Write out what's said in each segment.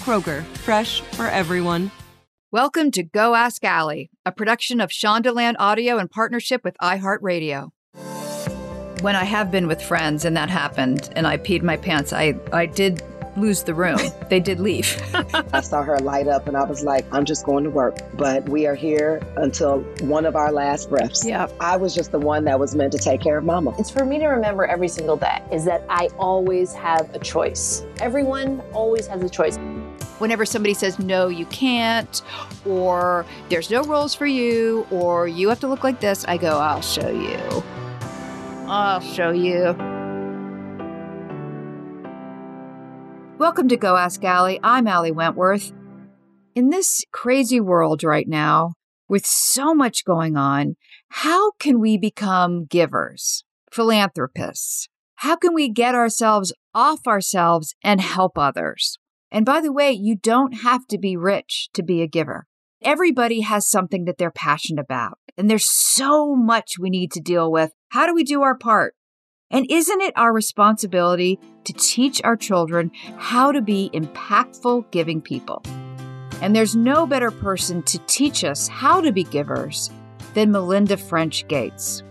Kroger, fresh for everyone. Welcome to Go Ask Ali, a production of Shondaland Audio in partnership with iHeartRadio. When I have been with friends and that happened and I peed my pants, I, I did lose the room. they did leave. I saw her light up and I was like, I'm just going to work. But we are here until one of our last breaths. Yeah. I was just the one that was meant to take care of mama. It's for me to remember every single day is that I always have a choice. Everyone always has a choice. Whenever somebody says, no, you can't, or there's no rules for you, or you have to look like this, I go, I'll show you. I'll show you. Welcome to Go Ask Ali. I'm Ali Wentworth. In this crazy world right now, with so much going on, how can we become givers, philanthropists? How can we get ourselves off ourselves and help others? And by the way, you don't have to be rich to be a giver. Everybody has something that they're passionate about, and there's so much we need to deal with. How do we do our part? And isn't it our responsibility to teach our children how to be impactful giving people? And there's no better person to teach us how to be givers than Melinda French Gates.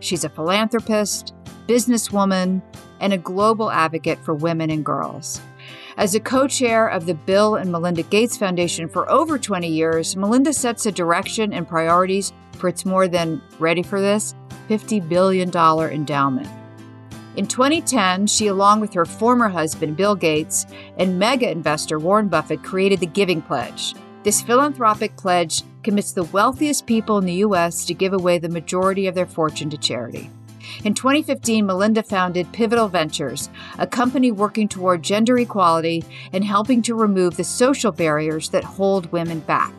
She's a philanthropist, businesswoman, and a global advocate for women and girls. As a co chair of the Bill and Melinda Gates Foundation for over 20 years, Melinda sets a direction and priorities for its more than, ready for this, $50 billion endowment. In 2010, she, along with her former husband, Bill Gates, and mega investor Warren Buffett, created the Giving Pledge. This philanthropic pledge commits the wealthiest people in the U.S. to give away the majority of their fortune to charity. In 2015, Melinda founded Pivotal Ventures, a company working toward gender equality and helping to remove the social barriers that hold women back.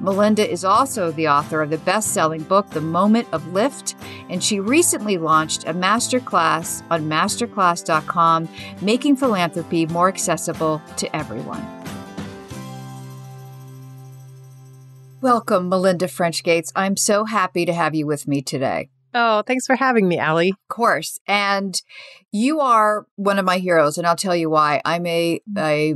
Melinda is also the author of the best selling book, The Moment of Lift, and she recently launched a masterclass on masterclass.com, making philanthropy more accessible to everyone. Welcome, Melinda French Gates. I'm so happy to have you with me today. Oh, thanks for having me, Ali. Of course. And you are one of my heroes, and I'll tell you why. I'm a, a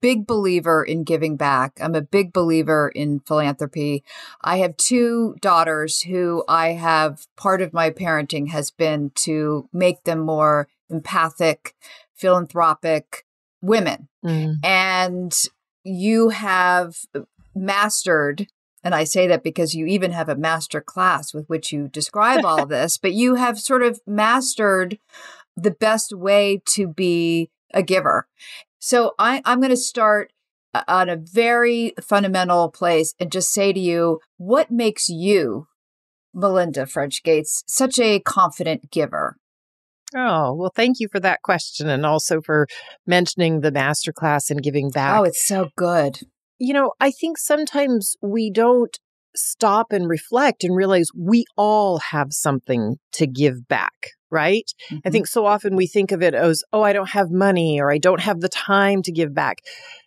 big believer in giving back. I'm a big believer in philanthropy. I have two daughters who I have part of my parenting has been to make them more empathic, philanthropic women. Mm. And you have mastered and I say that because you even have a master class with which you describe all this, but you have sort of mastered the best way to be a giver. So I, I'm going to start uh, on a very fundamental place and just say to you, what makes you, Melinda French Gates, such a confident giver? Oh, well, thank you for that question and also for mentioning the masterclass and giving oh, back. Oh, it's so good you know, I think sometimes we don't stop and reflect and realize we all have something to give back, right? Mm-hmm. I think so often we think of it as, oh, I don't have money or I don't have the time to give back.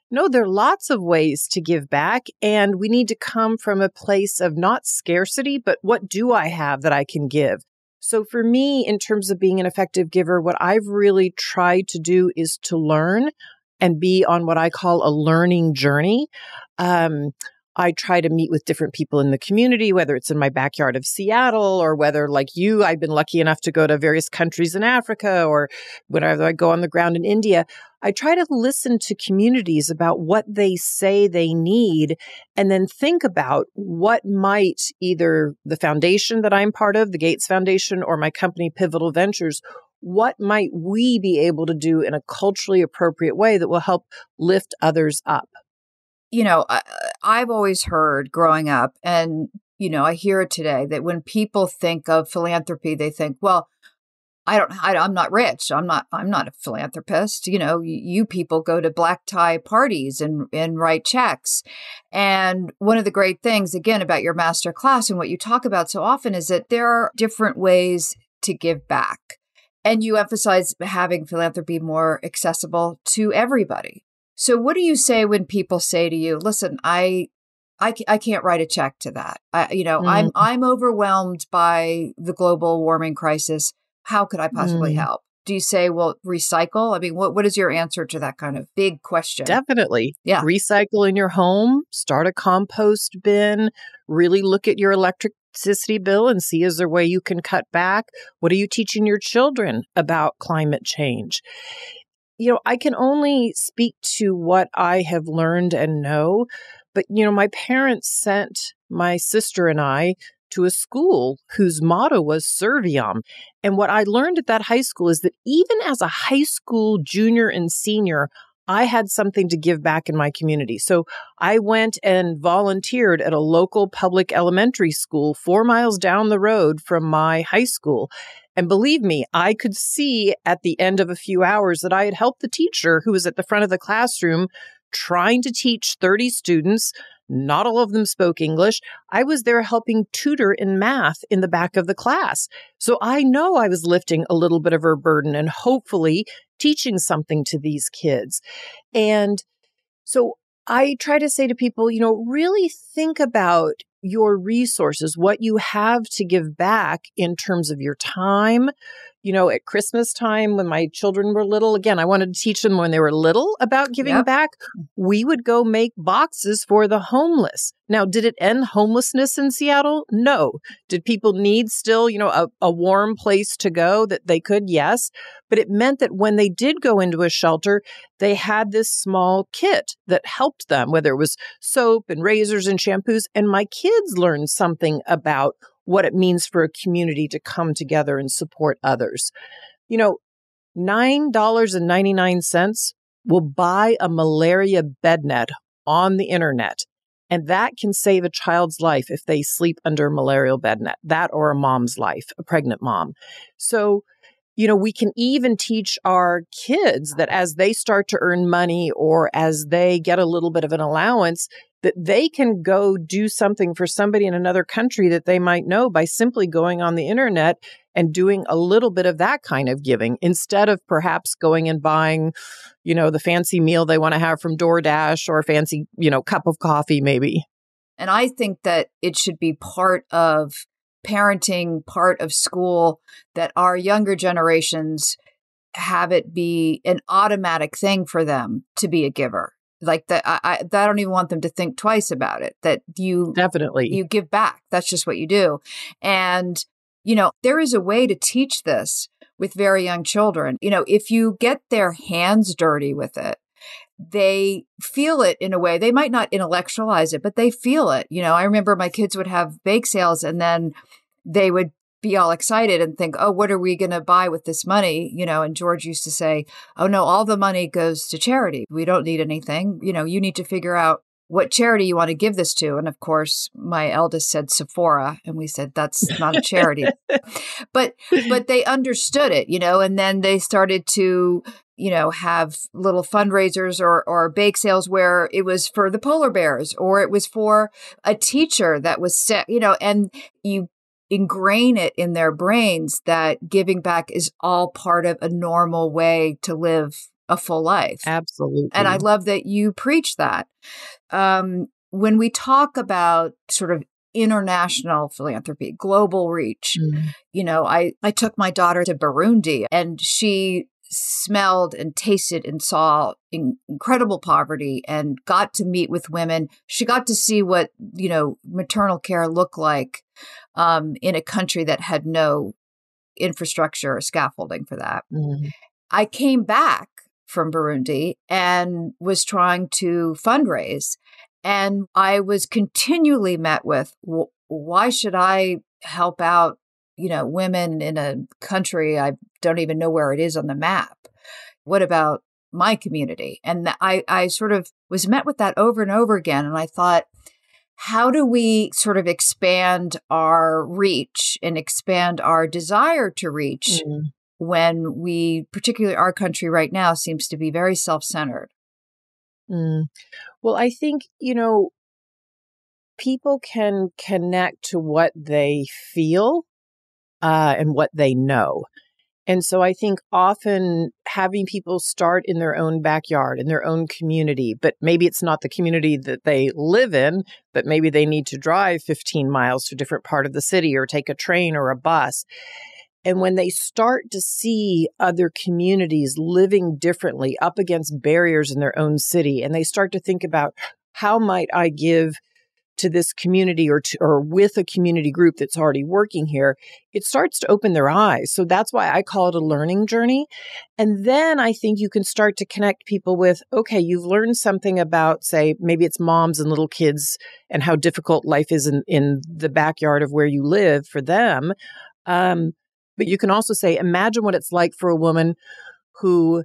No, there are lots of ways to give back, and we need to come from a place of not scarcity, but what do I have that I can give? So, for me, in terms of being an effective giver, what I've really tried to do is to learn and be on what I call a learning journey. Um, I try to meet with different people in the community, whether it's in my backyard of Seattle or whether, like you, I've been lucky enough to go to various countries in Africa or whenever I go on the ground in India. I try to listen to communities about what they say they need and then think about what might either the foundation that I'm part of, the Gates Foundation, or my company, Pivotal Ventures, what might we be able to do in a culturally appropriate way that will help lift others up? you know, I, I've always heard growing up, and, you know, I hear it today that when people think of philanthropy, they think, well, I don't, I, am not rich. I'm not, I'm not a philanthropist. You know, you, you people go to black tie parties and, and write checks. And one of the great things, again, about your master class and what you talk about so often is that there are different ways to give back. And you emphasize having philanthropy more accessible to everybody. So what do you say when people say to you, listen, I, I, I can't write a check to that. I, you know, mm. I'm, I'm overwhelmed by the global warming crisis. How could I possibly mm. help? Do you say, well, recycle? I mean, what, what is your answer to that kind of big question? Definitely. Yeah. Recycle in your home, start a compost bin, really look at your electricity bill and see is there a way you can cut back? What are you teaching your children about climate change? you know, I can only speak to what I have learned and know. But, you know, my parents sent my sister and I to a school whose motto was Serviam. And what I learned at that high school is that even as a high school junior and senior, I had something to give back in my community. So I went and volunteered at a local public elementary school four miles down the road from my high school. And believe me, I could see at the end of a few hours that I had helped the teacher who was at the front of the classroom trying to teach 30 students. Not all of them spoke English. I was there helping tutor in math in the back of the class. So I know I was lifting a little bit of her burden and hopefully teaching something to these kids. And so I try to say to people, you know, really think about your resources, what you have to give back in terms of your time. You know, at Christmas time when my children were little, again, I wanted to teach them when they were little about giving yep. back. Hmm. We would go make boxes for the homeless. Now, did it end homelessness in Seattle? No. Did people need still, you know, a, a warm place to go that they could? Yes. But it meant that when they did go into a shelter, they had this small kit that helped them, whether it was soap and razors and shampoos. And my kids learned something about what it means for a community to come together and support others. You know, $9.99 will buy a malaria bed net on the internet. And that can save a child's life if they sleep under a malarial bed net, that or a mom's life, a pregnant mom. So you know, we can even teach our kids that as they start to earn money or as they get a little bit of an allowance, that they can go do something for somebody in another country that they might know by simply going on the internet and doing a little bit of that kind of giving instead of perhaps going and buying, you know, the fancy meal they want to have from DoorDash or a fancy, you know, cup of coffee maybe. And I think that it should be part of parenting part of school that our younger generations have it be an automatic thing for them to be a giver. Like that I, I, I don't even want them to think twice about it that you definitely. you give back. That's just what you do. And you know there is a way to teach this with very young children. You know if you get their hands dirty with it they feel it in a way they might not intellectualize it but they feel it you know i remember my kids would have bake sales and then they would be all excited and think, oh, what are we going to buy with this money? You know, and George used to say, oh, no, all the money goes to charity. We don't need anything. You know, you need to figure out what charity you want to give this to. And of course, my eldest said Sephora, and we said that's not a charity. but but they understood it, you know, and then they started to you know, have little fundraisers or, or bake sales where it was for the polar bears or it was for a teacher that was sick, you know, and you ingrain it in their brains that giving back is all part of a normal way to live a full life. Absolutely. And I love that you preach that. Um, when we talk about sort of international philanthropy, global reach, mm. you know, I, I took my daughter to Burundi and she smelled and tasted and saw in- incredible poverty and got to meet with women. She got to see what, you know, maternal care looked like um, in a country that had no infrastructure or scaffolding for that. Mm. I came back from Burundi and was trying to fundraise. And I was continually met with, why should I help out, you know, women in a country I don't even know where it is on the map? What about my community? And I, I sort of was met with that over and over again. And I thought, how do we sort of expand our reach and expand our desire to reach mm when we, particularly our country right now, seems to be very self centered? Mm. Well, I think, you know, people can connect to what they feel uh, and what they know. And so I think often having people start in their own backyard, in their own community, but maybe it's not the community that they live in, but maybe they need to drive 15 miles to a different part of the city or take a train or a bus. And when they start to see other communities living differently up against barriers in their own city, and they start to think about how might I give to this community or to, or with a community group that's already working here, it starts to open their eyes. So that's why I call it a learning journey. And then I think you can start to connect people with, okay, you've learned something about, say, maybe it's moms and little kids and how difficult life is in, in the backyard of where you live for them. Um, but you can also say, imagine what it's like for a woman who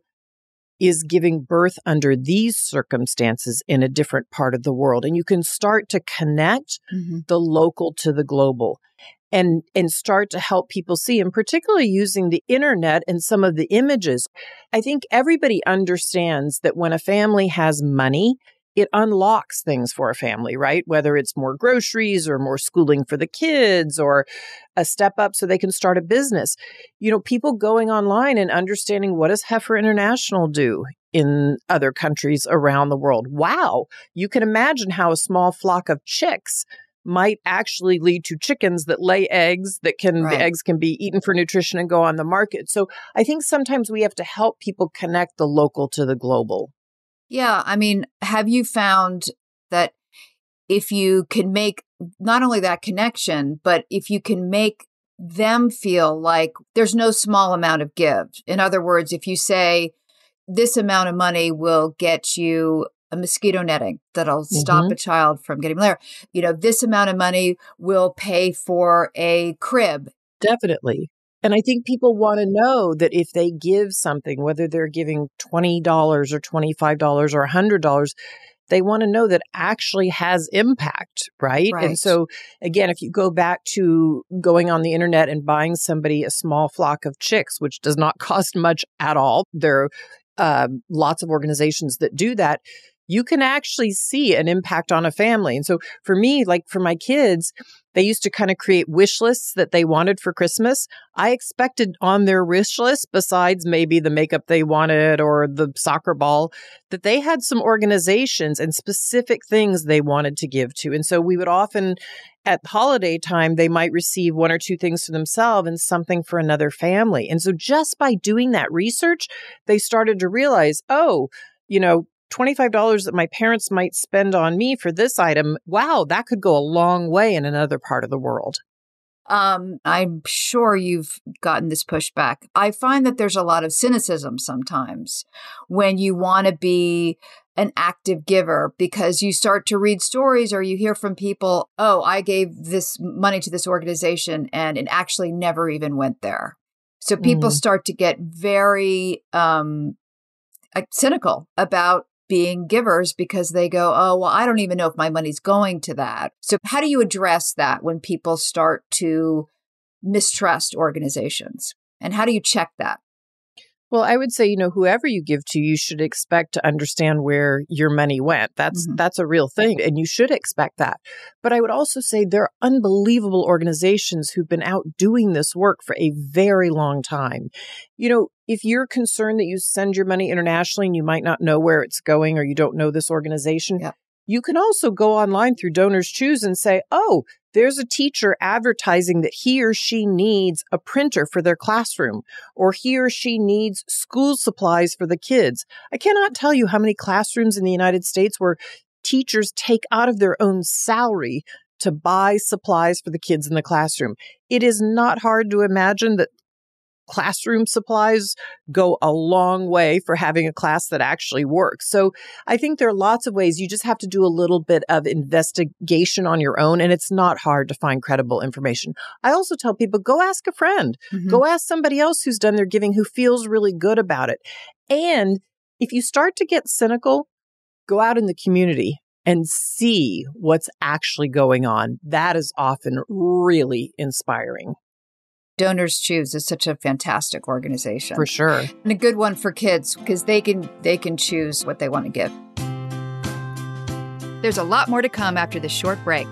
is giving birth under these circumstances in a different part of the world. And you can start to connect mm-hmm. the local to the global and and start to help people see and particularly using the internet and some of the images i think everybody understands that when a family has money it unlocks things for a family, right? Whether it's more groceries or more schooling for the kids or a step up so they can start a business. You know, people going online and understanding what does Heifer International do in other countries around the world. Wow. You can imagine how a small flock of chicks might actually lead to chickens that lay eggs that can right. the eggs can be eaten for nutrition and go on the market. So I think sometimes we have to help people connect the local to the global. Yeah. I mean, have you found that if you can make not only that connection, but if you can make them feel like there's no small amount of give. In other words, if you say this amount of money will get you a mosquito netting that'll mm-hmm. stop a child from getting malaria, you know, this amount of money will pay for a crib. Definitely. And I think people want to know that if they give something, whether they're giving $20 or $25 or $100, they want to know that actually has impact, right? right? And so, again, if you go back to going on the internet and buying somebody a small flock of chicks, which does not cost much at all, there are uh, lots of organizations that do that you can actually see an impact on a family. And so for me, like for my kids, they used to kind of create wish lists that they wanted for Christmas. I expected on their wish list, besides maybe the makeup they wanted or the soccer ball, that they had some organizations and specific things they wanted to give to. And so we would often, at holiday time, they might receive one or two things for themselves and something for another family. And so just by doing that research, they started to realize, oh, you know, $25 that my parents might spend on me for this item, wow, that could go a long way in another part of the world. Um, I'm sure you've gotten this pushback. I find that there's a lot of cynicism sometimes when you want to be an active giver because you start to read stories or you hear from people, oh, I gave this money to this organization and it actually never even went there. So people mm. start to get very um, cynical about being givers because they go, oh, well, I don't even know if my money's going to that. So, how do you address that when people start to mistrust organizations? And how do you check that? Well, I would say, you know, whoever you give to, you should expect to understand where your money went. That's mm-hmm. that's a real thing and you should expect that. But I would also say there are unbelievable organizations who've been out doing this work for a very long time. You know, if you're concerned that you send your money internationally and you might not know where it's going or you don't know this organization, yep. You can also go online through Donors Choose and say, "Oh, there's a teacher advertising that he or she needs a printer for their classroom, or he or she needs school supplies for the kids. I cannot tell you how many classrooms in the United States where teachers take out of their own salary to buy supplies for the kids in the classroom. It is not hard to imagine that classroom supplies go a long way for having a class that actually works. So I think there are lots of ways. You just have to do a little bit of investigation on your own, and it's not hard to find credible information. I also tell people go ask a friend, mm-hmm. go ask somebody else who's done their giving who feels really good about it. And if you start to get cynical, go out in the community and see what's actually going on. That is often really inspiring. Donors Choose is such a fantastic organization. For sure. And a good one for kids because they can they can choose what they want to give. There's a lot more to come after this short break.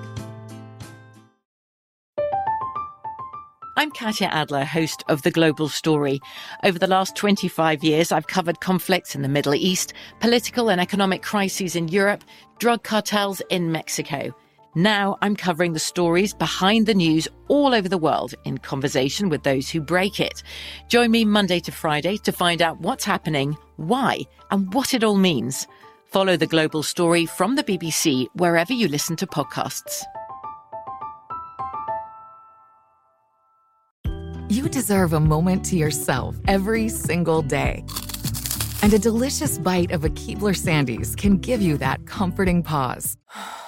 I'm Katya Adler, host of The Global Story. Over the last 25 years, I've covered conflicts in the Middle East, political and economic crises in Europe, drug cartels in Mexico. Now I'm covering the stories behind the news all over the world in conversation with those who break it. Join me Monday to Friday to find out what's happening, why, and what it all means. Follow the global story from the BBC wherever you listen to podcasts. You deserve a moment to yourself every single day. And a delicious bite of a Keebler Sandies can give you that comforting pause.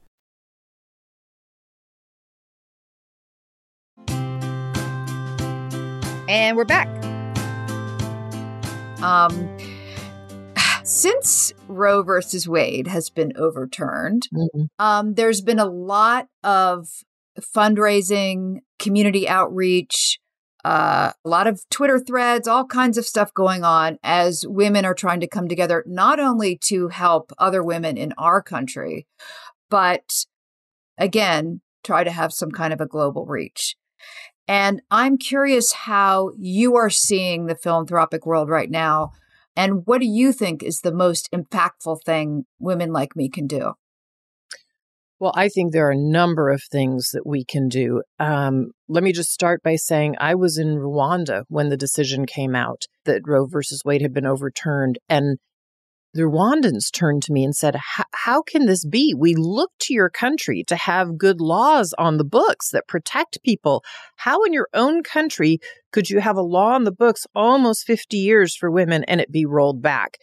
And we're back. Um, since Roe versus Wade has been overturned, mm-hmm. um, there's been a lot of fundraising, community outreach, uh, a lot of Twitter threads, all kinds of stuff going on as women are trying to come together, not only to help other women in our country, but again, try to have some kind of a global reach. And I'm curious how you are seeing the philanthropic world right now. And what do you think is the most impactful thing women like me can do? Well, I think there are a number of things that we can do. Um, let me just start by saying I was in Rwanda when the decision came out that Roe versus Wade had been overturned. And the Rwandans turned to me and said, How can this be? We look to your country to have good laws on the books that protect people. How in your own country could you have a law on the books almost 50 years for women and it be rolled back?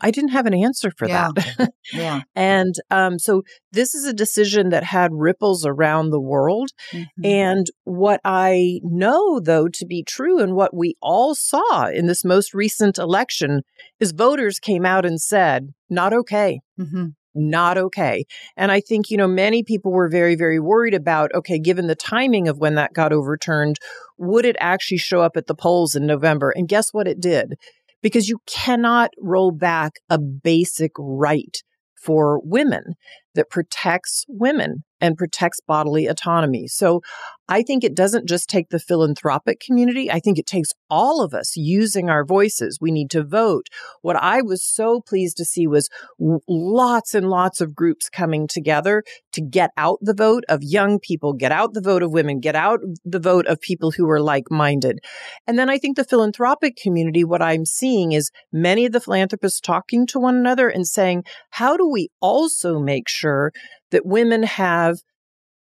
I didn't have an answer for yeah. that. yeah. And um, so this is a decision that had ripples around the world. Mm-hmm. And what I know, though, to be true, and what we all saw in this most recent election is voters came out and said, not okay. Mm-hmm. not okay. And I think, you know, many people were very, very worried about, okay, given the timing of when that got overturned, would it actually show up at the polls in November? And guess what it did? Because you cannot roll back a basic right for women that protects women and protects bodily autonomy. So I think it doesn't just take the philanthropic community. I think it takes all of us using our voices. We need to vote. What I was so pleased to see was lots and lots of groups coming together to get out the vote of young people, get out the vote of women, get out the vote of people who are like minded. And then I think the philanthropic community, what I'm seeing is many of the philanthropists talking to one another and saying, how do we also make sure sure that women have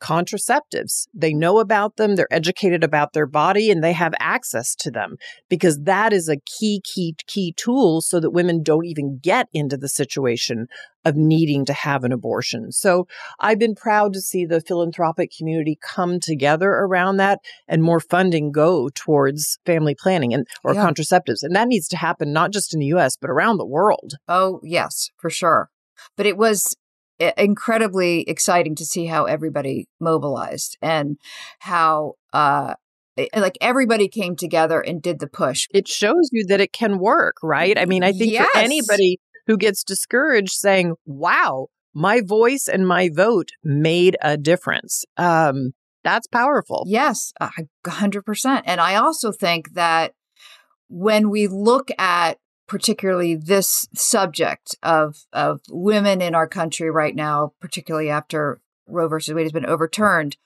contraceptives. They know about them, they're educated about their body, and they have access to them because that is a key, key, key tool so that women don't even get into the situation of needing to have an abortion. So I've been proud to see the philanthropic community come together around that and more funding go towards family planning and or yeah. contraceptives. And that needs to happen not just in the US, but around the world. Oh, yes, for sure. But it was incredibly exciting to see how everybody mobilized and how uh like everybody came together and did the push. It shows you that it can work, right? I mean, I think yes. for anybody who gets discouraged saying, "Wow, my voice and my vote made a difference." Um that's powerful. Yes, a 100%. And I also think that when we look at particularly this subject of of women in our country right now, particularly after Roe versus Wade has been overturned.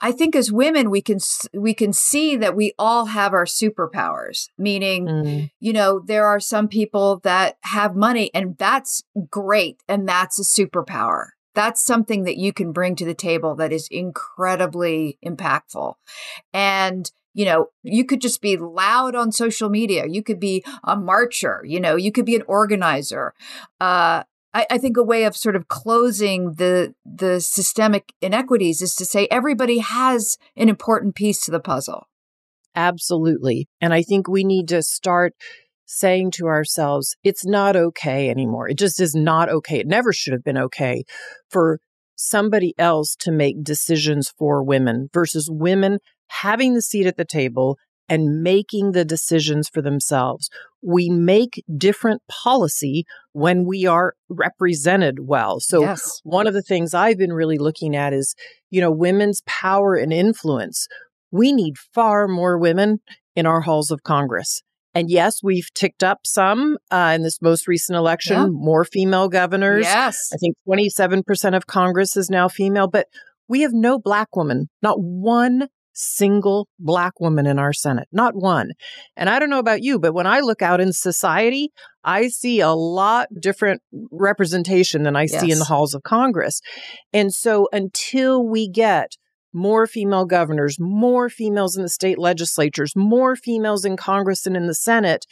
I think as women we can we can see that we all have our superpowers. Meaning, mm. you know, there are some people that have money, and that's great, and that's a superpower. That's something that you can bring to the table that is incredibly impactful. And you know, you could just be loud on social media. You could be a marcher, you know, you could be an organizer. Uh, I, I, think a way of sort of closing the the systemic inequities is to say everybody has an important piece to the puzzle. Absolutely. And I think we need to start saying to ourselves, it's not okay anymore. It just is not okay. It never should have been okay for somebody else to make decisions for women versus women having the seat at the table and making the decisions for themselves. We make different policy when we are represented well. So yes. one of the things I've been really looking at is, you know, women's power and influence. We need far more women in our halls of Congress. And yes, we've ticked up some uh, in this most recent election, yeah. more female governors. Yes. I think 27% of Congress is now female, but we have no black woman, not one single black woman in our Senate, not one. And I don't know about you, but when I look out in society, I see a lot different representation than I yes. see in the halls of Congress. And so until we get more female governors, more females in the state legislatures, more females in Congress and in the Senate,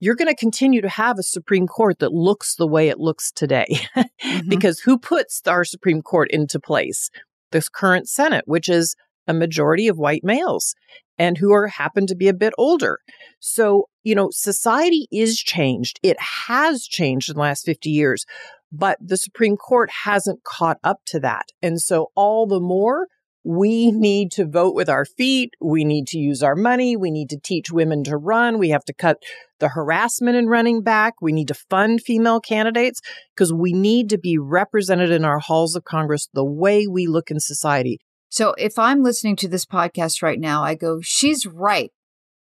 you're going to continue to have a Supreme Court that looks the way it looks today. mm-hmm. Because who puts our Supreme Court into place? This current Senate, which is a majority of white males and who are happen to be a bit older. So, you know, society is changed. It has changed in the last 50 years, but the Supreme Court hasn't caught up to that. And so all the more we need to vote with our feet. We need to use our money. We need to teach women to run. We have to cut the harassment in running back. We need to fund female candidates because we need to be represented in our halls of Congress the way we look in society. So if I'm listening to this podcast right now, I go, she's right.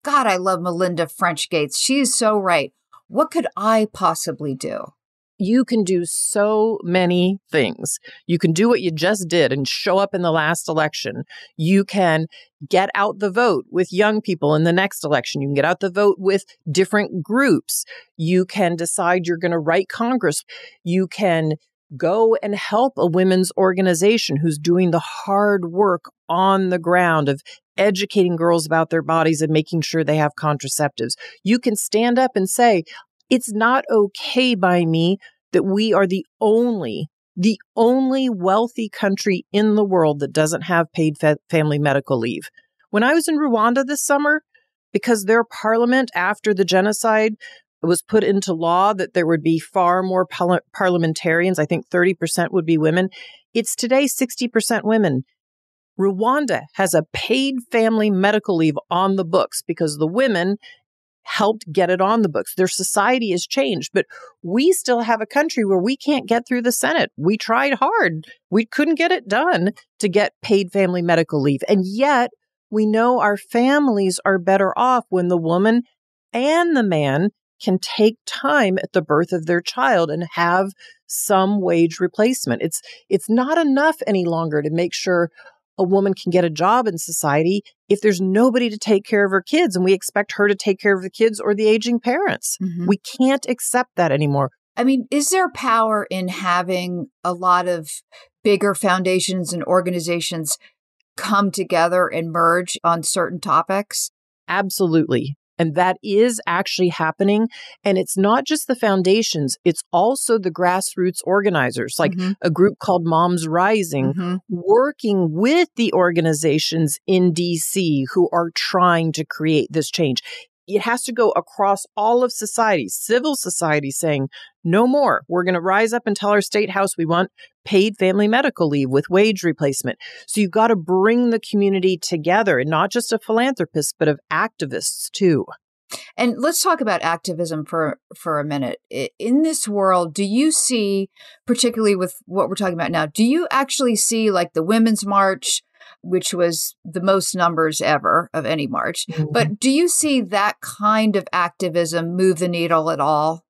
God, I love Melinda French Gates. She is so right. What could I possibly do? You can do so many things. You can do what you just did and show up in the last election. You can get out the vote with young people in the next election. You can get out the vote with different groups. You can decide you're going to write Congress. You can go and help a women's organization who's doing the hard work on the ground of educating girls about their bodies and making sure they have contraceptives. You can stand up and say, it's not okay by me that we are the only, the only wealthy country in the world that doesn't have paid fa- family medical leave. When I was in Rwanda this summer, because their parliament after the genocide was put into law that there would be far more par- parliamentarians. I think 30% would be women. It's today 60% women. Rwanda has a paid family medical leave on the books because the women helped get it on the books. Their society has changed, but we still have a country where we can't get through the Senate. We tried hard. We couldn't get it done to get paid family medical leave. And yet we know our families are better off when the woman and the man can take time at the birth of their child and have some wage replacement. It's it's not enough any longer to make sure a woman can get a job in society if there's nobody to take care of her kids and we expect her to take care of the kids or the aging parents. Mm-hmm. We can't accept that anymore. I mean, is there power in having a lot of bigger foundations and organizations come together and merge on certain topics? Absolutely. And that is actually happening. And it's not just the foundations, it's also the grassroots organizers, like mm-hmm. a group called Moms Rising, mm-hmm. working with the organizations in DC who are trying to create this change it has to go across all of society, civil society saying, no more. We're going to rise up and tell our state house we want paid family medical leave with wage replacement. So you've got to bring the community together and not just of philanthropists, but of activists too. And let's talk about activism for for a minute. In this world, do you see particularly with what we're talking about now, do you actually see like the women's march which was the most numbers ever of any march. Mm-hmm. But do you see that kind of activism move the needle at all?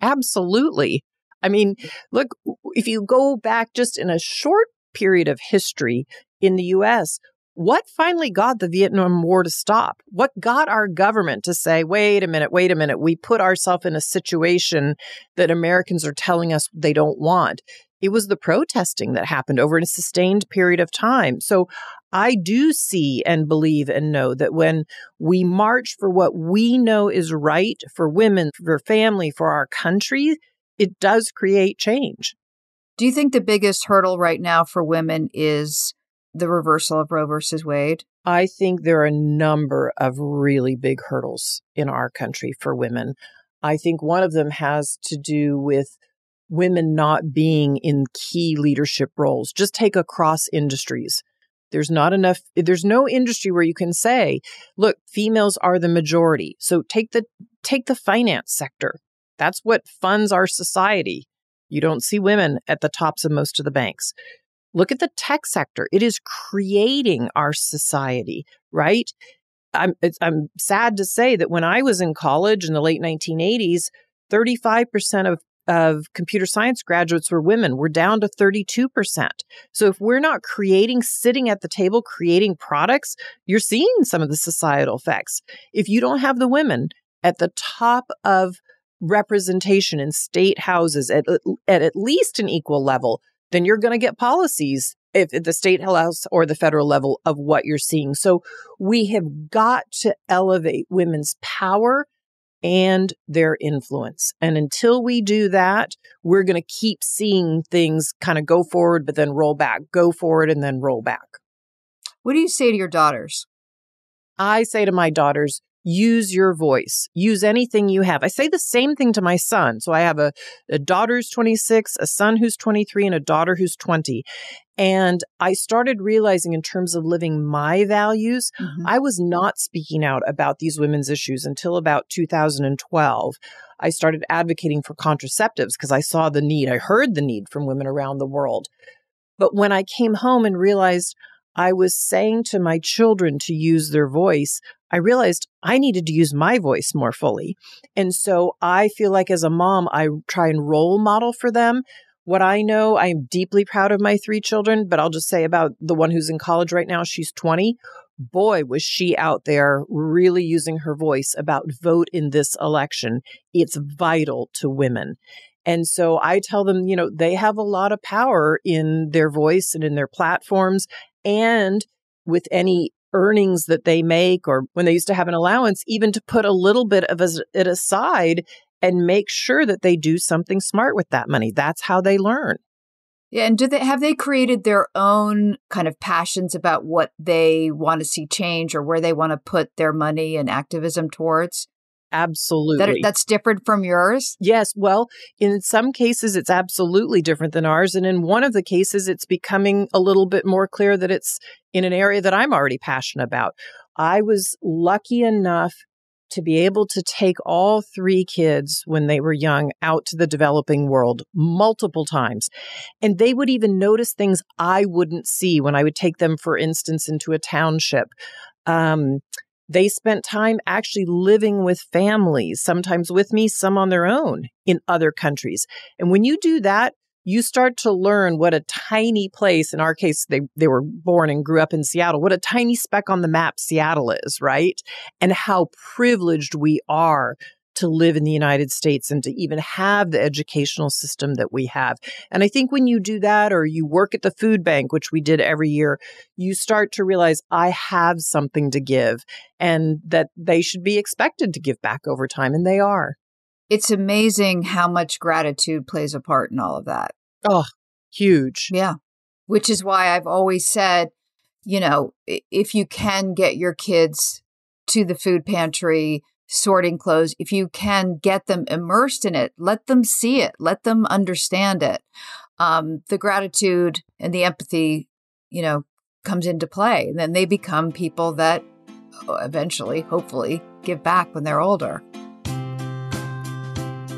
Absolutely. I mean, look, if you go back just in a short period of history in the US, what finally got the Vietnam War to stop? What got our government to say, wait a minute, wait a minute, we put ourselves in a situation that Americans are telling us they don't want? It was the protesting that happened over a sustained period of time. So I do see and believe and know that when we march for what we know is right for women, for family, for our country, it does create change. Do you think the biggest hurdle right now for women is the reversal of Roe versus Wade? I think there are a number of really big hurdles in our country for women. I think one of them has to do with women not being in key leadership roles. Just take across industries. There's not enough, there's no industry where you can say, look, females are the majority. So take the, take the finance sector. That's what funds our society. You don't see women at the tops of most of the banks. Look at the tech sector. It is creating our society, right? I'm, I'm sad to say that when I was in college in the late 1980s, 35% of of computer science graduates were women. We're down to 32%. So if we're not creating, sitting at the table, creating products, you're seeing some of the societal effects. If you don't have the women at the top of representation in state houses at, at at least an equal level, then you're going to get policies if at the state house or the federal level of what you're seeing. So we have got to elevate women's power and their influence. And until we do that, we're going to keep seeing things kind of go forward, but then roll back, go forward, and then roll back. What do you say to your daughters? I say to my daughters, use your voice, use anything you have. I say the same thing to my son. So I have a, a daughter who's 26, a son who's 23, and a daughter who's 20. And I started realizing, in terms of living my values, mm-hmm. I was not speaking out about these women's issues until about 2012. I started advocating for contraceptives because I saw the need. I heard the need from women around the world. But when I came home and realized I was saying to my children to use their voice, I realized I needed to use my voice more fully. And so I feel like as a mom, I try and role model for them what I know. I'm deeply proud of my three children, but I'll just say about the one who's in college right now, she's 20. Boy, was she out there really using her voice about vote in this election. It's vital to women. And so I tell them, you know, they have a lot of power in their voice and in their platforms and with any earnings that they make or when they used to have an allowance, even to put a little bit of it aside and make sure that they do something smart with that money. That's how they learn. Yeah, and do they have they created their own kind of passions about what they want to see change or where they want to put their money and activism towards? absolutely. That, that's different from yours? Yes. Well, in some cases, it's absolutely different than ours. And in one of the cases, it's becoming a little bit more clear that it's in an area that I'm already passionate about. I was lucky enough to be able to take all three kids when they were young out to the developing world multiple times. And they would even notice things I wouldn't see when I would take them, for instance, into a township. Um, they spent time actually living with families, sometimes with me, some on their own in other countries. And when you do that, you start to learn what a tiny place, in our case, they, they were born and grew up in Seattle, what a tiny speck on the map Seattle is, right? And how privileged we are to live in the United States and to even have the educational system that we have. And I think when you do that or you work at the food bank, which we did every year, you start to realize I have something to give and that they should be expected to give back over time. And they are it's amazing how much gratitude plays a part in all of that. Oh, huge. Yeah. Which is why I've always said, you know, if you can get your kids to the food pantry, sorting clothes, if you can get them immersed in it, let them see it, let them understand it. Um, the gratitude and the empathy, you know, comes into play. And then they become people that uh, eventually, hopefully, give back when they're older.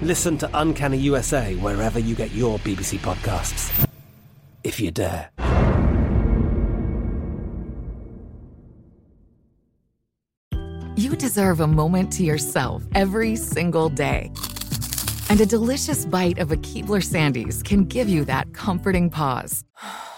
Listen to Uncanny USA wherever you get your BBC podcasts. If you dare. You deserve a moment to yourself every single day. And a delicious bite of a Keebler Sandies can give you that comforting pause.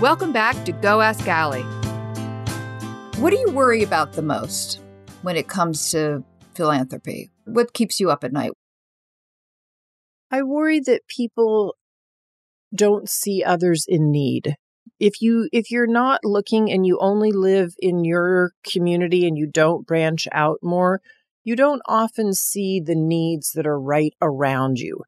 Welcome back to Go Ask Ali. What do you worry about the most when it comes to philanthropy? What keeps you up at night? I worry that people don't see others in need. If you if you're not looking and you only live in your community and you don't branch out more, you don't often see the needs that are right around you.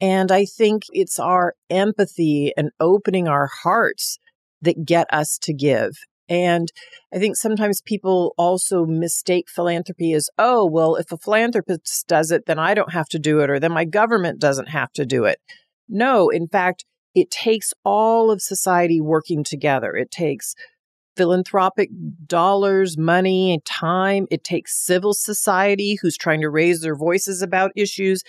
And I think it's our empathy and opening our hearts that get us to give. And I think sometimes people also mistake philanthropy as, oh, well, if a philanthropist does it, then I don't have to do it, or then my government doesn't have to do it. No, in fact, it takes all of society working together. It takes philanthropic dollars, money, and time. It takes civil society who's trying to raise their voices about issues.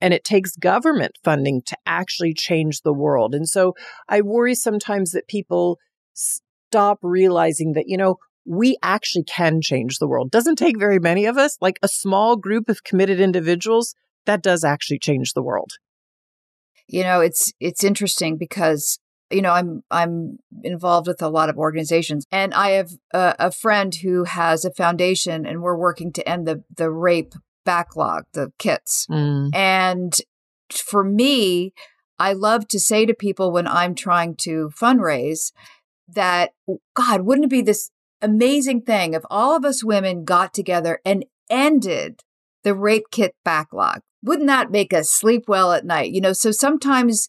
And it takes government funding to actually change the world. And so I worry sometimes that people stop realizing that, you know, we actually can change the world. Doesn't take very many of us, like a small group of committed individuals, that does actually change the world. You know, it's it's interesting because you know, I'm I'm involved with a lot of organizations, and I have a, a friend who has a foundation, and we're working to end the the rape backlog, the kits. Mm. And for me, I love to say to people when I'm trying to fundraise that, God, wouldn't it be this amazing thing if all of us women got together and ended the rape kit backlog? Wouldn't that make us sleep well at night? You know, so sometimes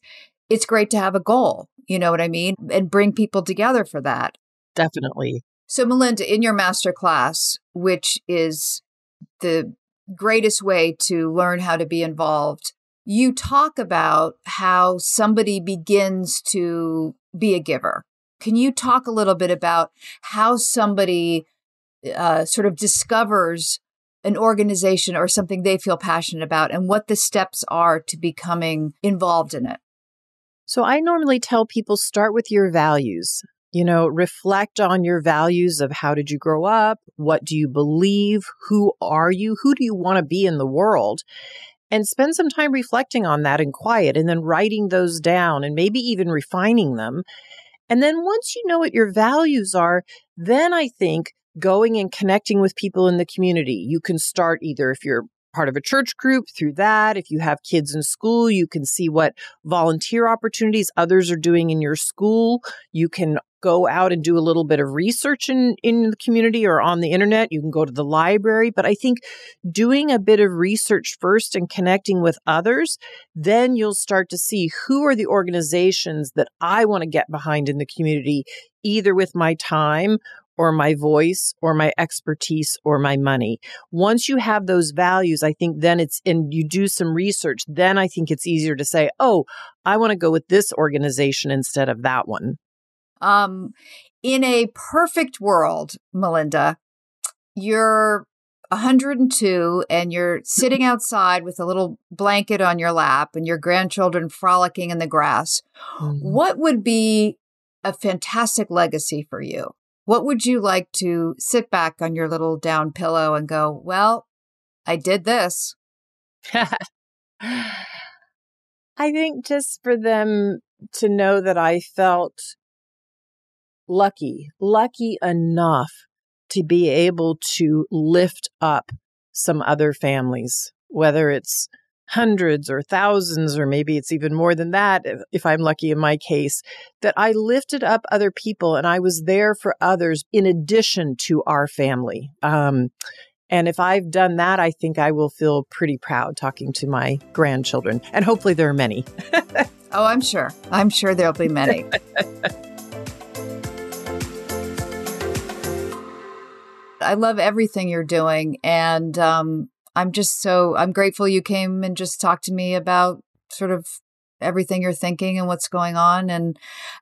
it's great to have a goal, you know what I mean? And bring people together for that. Definitely. So, Melinda, in your master class, which is the greatest way to learn how to be involved, you talk about how somebody begins to be a giver. Can you talk a little bit about how somebody uh, sort of discovers an organization or something they feel passionate about and what the steps are to becoming involved in it? So I normally tell people start with your values. You know, reflect on your values of how did you grow up? What do you believe? Who are you? Who do you want to be in the world? And spend some time reflecting on that in quiet and then writing those down and maybe even refining them. And then once you know what your values are, then I think going and connecting with people in the community. You can start either if you're part of a church group through that. If you have kids in school, you can see what volunteer opportunities others are doing in your school. You can go out and do a little bit of research in, in the community or on the internet. You can go to the library. But I think doing a bit of research first and connecting with others, then you'll start to see who are the organizations that I want to get behind in the community, either with my time or my voice or my expertise or my money. Once you have those values, I think then it's, and you do some research, then I think it's easier to say, oh, I want to go with this organization instead of that one. Um, in a perfect world, Melinda, you're 102 and you're sitting outside with a little blanket on your lap and your grandchildren frolicking in the grass. Mm-hmm. What would be a fantastic legacy for you? What would you like to sit back on your little down pillow and go, well, I did this? I think just for them to know that I felt lucky, lucky enough to be able to lift up some other families, whether it's hundreds or thousands, or maybe it's even more than that, if, if, I'm lucky in my case, that I lifted up other people and I was there for others in addition to our family. Um, and if I've done that, I think I will feel pretty proud talking to my grandchildren. And hopefully there are many. oh, I'm sure. I'm sure there'll be many. I love everything you're doing. And um, I'm just so I'm grateful you came and just talked to me about sort of everything you're thinking and what's going on. And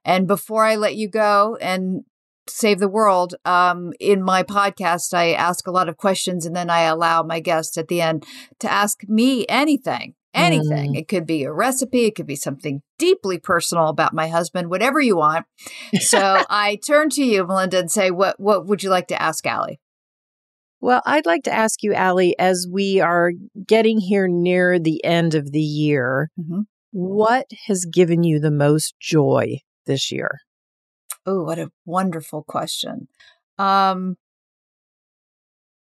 and before I let you go and save the world um, in my podcast I ask a lot of questions and then I allow my guests at the end to ask me anything anything. Mm. it could be a recipe it could be something deeply personal about my husband whatever you want. So I turn to you Melinda and say what what would you like to ask Ali well, I'd like to ask you, Ali, as we are getting here near the end of the year, mm-hmm. what has given you the most joy this year? Oh, what a wonderful question. Um,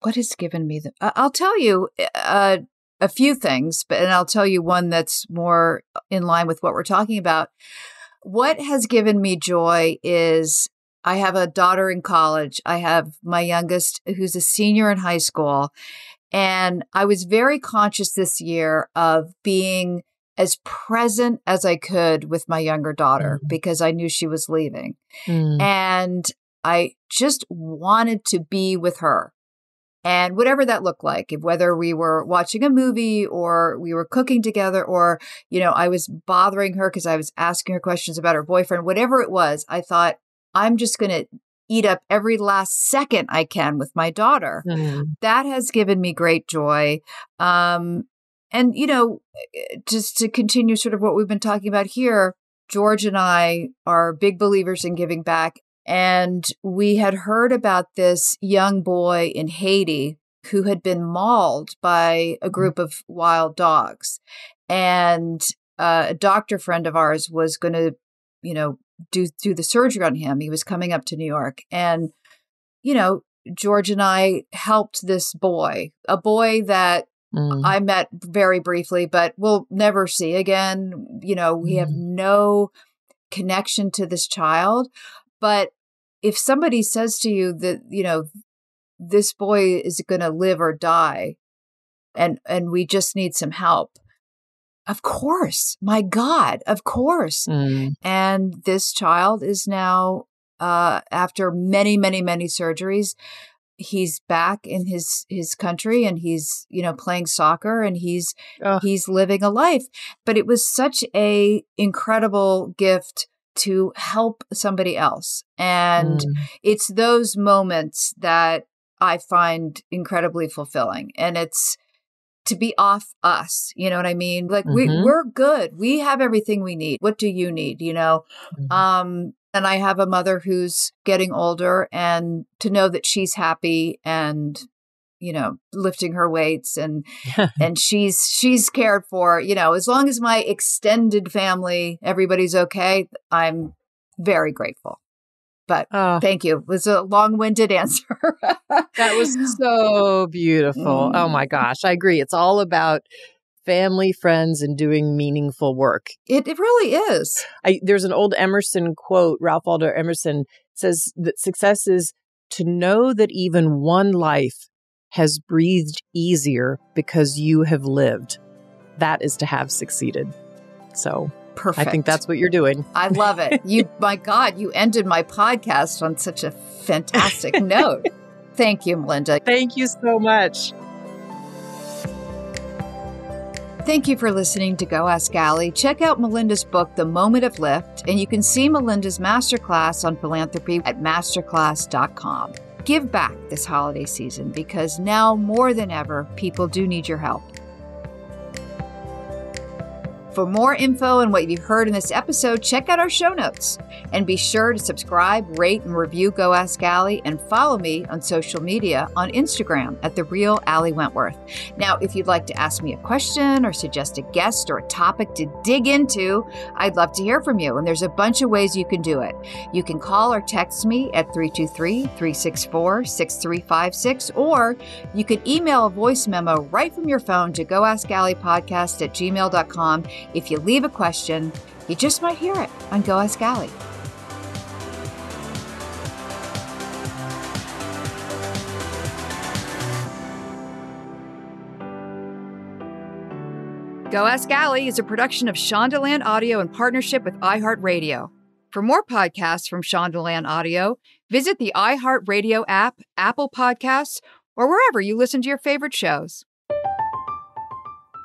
what has given me the? I'll tell you uh, a few things, but and I'll tell you one that's more in line with what we're talking about. What has given me joy is I have a daughter in college. I have my youngest who's a senior in high school. And I was very conscious this year of being as present as I could with my younger daughter mm. because I knew she was leaving. Mm. And I just wanted to be with her. And whatever that looked like, whether we were watching a movie or we were cooking together or, you know, I was bothering her because I was asking her questions about her boyfriend, whatever it was, I thought, I'm just going to eat up every last second I can with my daughter. Mm. That has given me great joy. Um, and, you know, just to continue sort of what we've been talking about here, George and I are big believers in giving back. And we had heard about this young boy in Haiti who had been mauled by a mm. group of wild dogs. And uh, a doctor friend of ours was going to, you know, do do the surgery on him. He was coming up to New York, and you know, George and I helped this boy, a boy that mm. I met very briefly, but we'll never see again. You know, we mm. have no connection to this child, but if somebody says to you that you know this boy is going to live or die and and we just need some help of course my god of course mm. and this child is now uh after many many many surgeries he's back in his his country and he's you know playing soccer and he's oh. he's living a life but it was such a incredible gift to help somebody else and mm. it's those moments that i find incredibly fulfilling and it's to be off us. You know what I mean? Like mm-hmm. we we're good. We have everything we need. What do you need? You know? Mm-hmm. Um and I have a mother who's getting older and to know that she's happy and you know lifting her weights and and she's she's cared for you know as long as my extended family everybody's okay i'm very grateful but oh. thank you. It was a long winded answer. that was so beautiful. Mm. Oh my gosh. I agree. It's all about family, friends, and doing meaningful work. It, it really is. I, there's an old Emerson quote, Ralph Waldo Emerson says that success is to know that even one life has breathed easier because you have lived. That is to have succeeded. So Perfect. I think that's what you're doing. I love it. You, my God, you ended my podcast on such a fantastic note. Thank you, Melinda. Thank you so much. Thank you for listening to Go Ask Ali. Check out Melinda's book, The Moment of Lift, and you can see Melinda's masterclass on philanthropy at masterclass.com. Give back this holiday season because now more than ever, people do need your help. For more info on what you've heard in this episode, check out our show notes. And be sure to subscribe, rate, and review Go Ask Ali and follow me on social media on Instagram at The Real Ali Wentworth. Now, if you'd like to ask me a question or suggest a guest or a topic to dig into, I'd love to hear from you. And there's a bunch of ways you can do it. You can call or text me at 323 364 6356, or you can email a voice memo right from your phone to Go Ask Ali podcast at gmail.com if you leave a question, you just might hear it on Go Ask Ali. Go Ask Ali is a production of Shondaland Audio in partnership with iHeartRadio. For more podcasts from Shondaland Audio, visit the iHeartRadio app, Apple Podcasts, or wherever you listen to your favorite shows.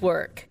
work.